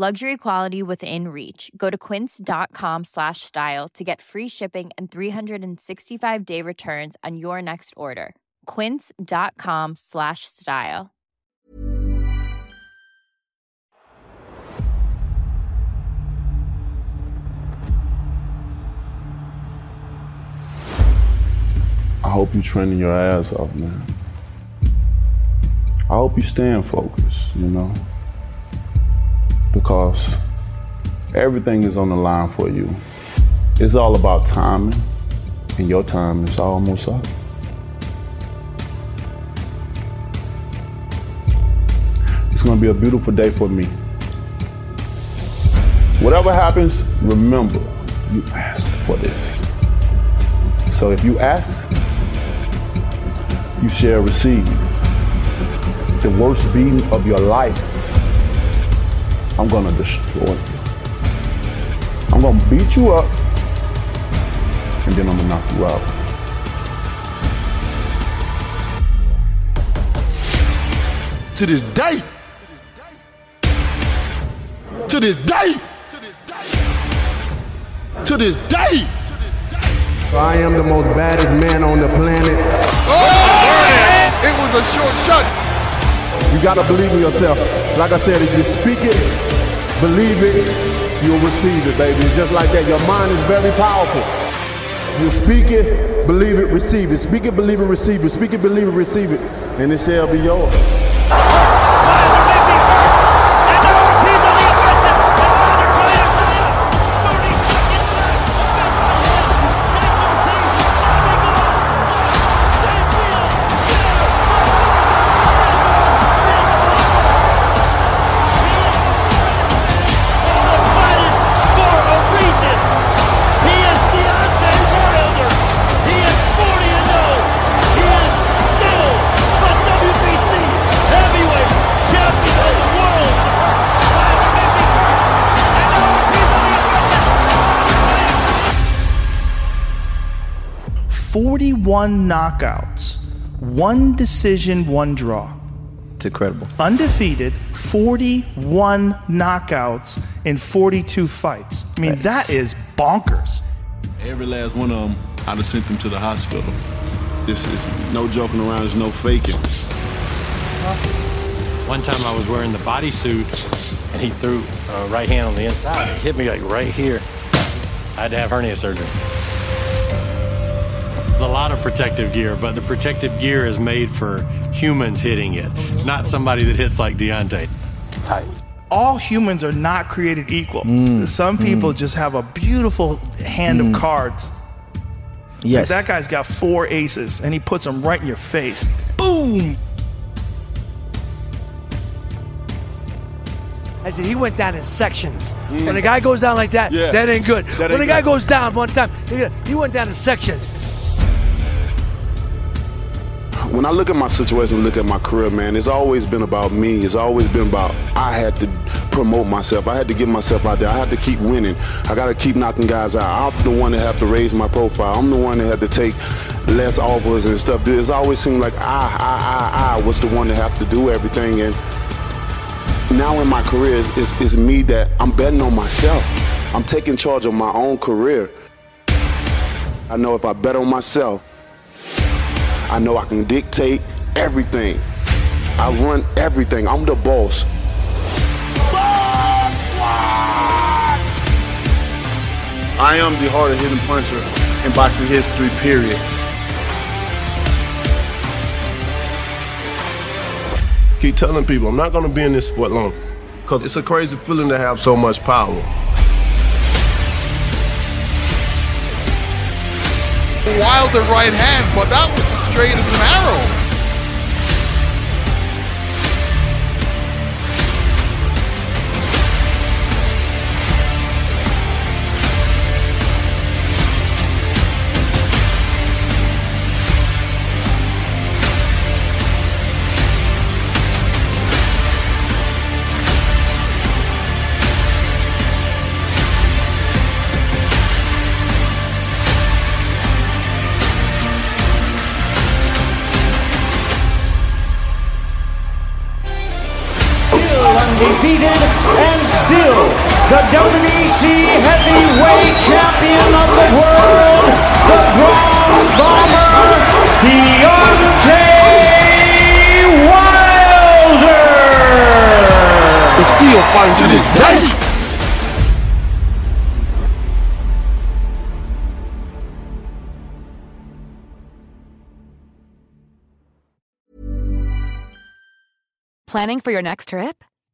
Luxury quality within reach. Go to quince.com slash style to get free shipping and 365 day returns on your next order. Quince.com slash style. I hope you're training your ass off, man. I hope you staying focused, you know because everything is on the line for you. It's all about timing, and your time is almost up. It's gonna be a beautiful day for me. Whatever happens, remember, you asked for this. So if you ask, you shall receive. The worst beating of your life I'm gonna destroy you. I'm gonna beat you up, and then I'm gonna knock you out. To this day, to this day, to this day. I am the most baddest man on the planet. Oh, it was a short shot. You gotta believe in yourself. Like I said, if you speak it, believe it, you'll receive it, baby. Just like that. Your mind is very powerful. You speak it, believe it, receive it. Speak it, believe it, receive it. Speak it, believe it, receive it. And it shall be yours. Forty-one knockouts, one decision, one draw. It's incredible. Undefeated, 41 knockouts in 42 fights. I mean, that is bonkers. Every last one of them, I'd have sent them to the hospital. This is no joking around, there's no faking. One time I was wearing the bodysuit and he threw a right hand on the inside. It hit me like right here. I had to have hernia surgery. A lot of protective gear, but the protective gear is made for humans hitting it, not somebody that hits like Deontay. Tight. All humans are not created equal. Mm, Some mm. people just have a beautiful hand of mm. cards. Yes. That guy's got four aces and he puts them right in your face. Boom! I said he went down in sections. Mm. When a guy goes down like that, Yeah. that ain't good. That when ain't a guy good. goes down one time, he, he went down in sections. When I look at my situation, look at my career, man, it's always been about me. It's always been about I had to promote myself. I had to get myself out there. I had to keep winning. I got to keep knocking guys out. I'm the one that have to raise my profile. I'm the one that had to take less offers and stuff. It's always seemed like I, I, I, I was the one that have to do everything. And now in my career, it's, it's, it's me that I'm betting on myself. I'm taking charge of my own career. I know if I bet on myself, I know I can dictate everything. I run everything. I'm the boss. I am the hardest hitting puncher in boxing history, period. Keep telling people I'm not going to be in this sport long because it's a crazy feeling to have so much power. Wilder right hand, but that was straight as an arrow. Undefeated and still the WBC heavyweight champion of the world, the Bronze Bomber, Deontay Wilder. It's still fighting to this day. Planning for your next trip?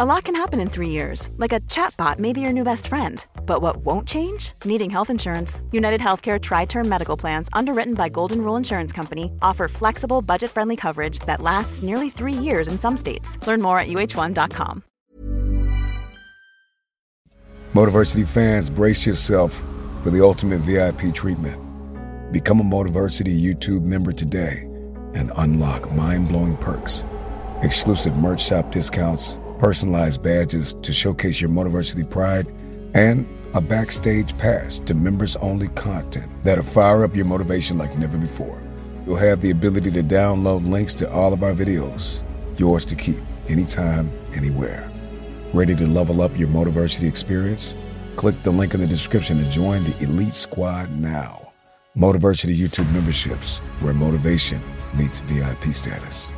A lot can happen in three years, like a chatbot may be your new best friend. But what won't change? Needing health insurance. United Healthcare Tri Term Medical Plans, underwritten by Golden Rule Insurance Company, offer flexible, budget friendly coverage that lasts nearly three years in some states. Learn more at uh1.com. Motiversity fans, brace yourself for the ultimate VIP treatment. Become a Motiversity YouTube member today and unlock mind blowing perks, exclusive merch shop discounts personalized badges to showcase your Motiversity pride, and a backstage pass to members only content that'll fire up your motivation like never before. You'll have the ability to download links to all of our videos, yours to keep anytime, anywhere. Ready to level up your Motiversity experience? Click the link in the description to join the Elite Squad now. Motiversity YouTube memberships, where motivation meets VIP status.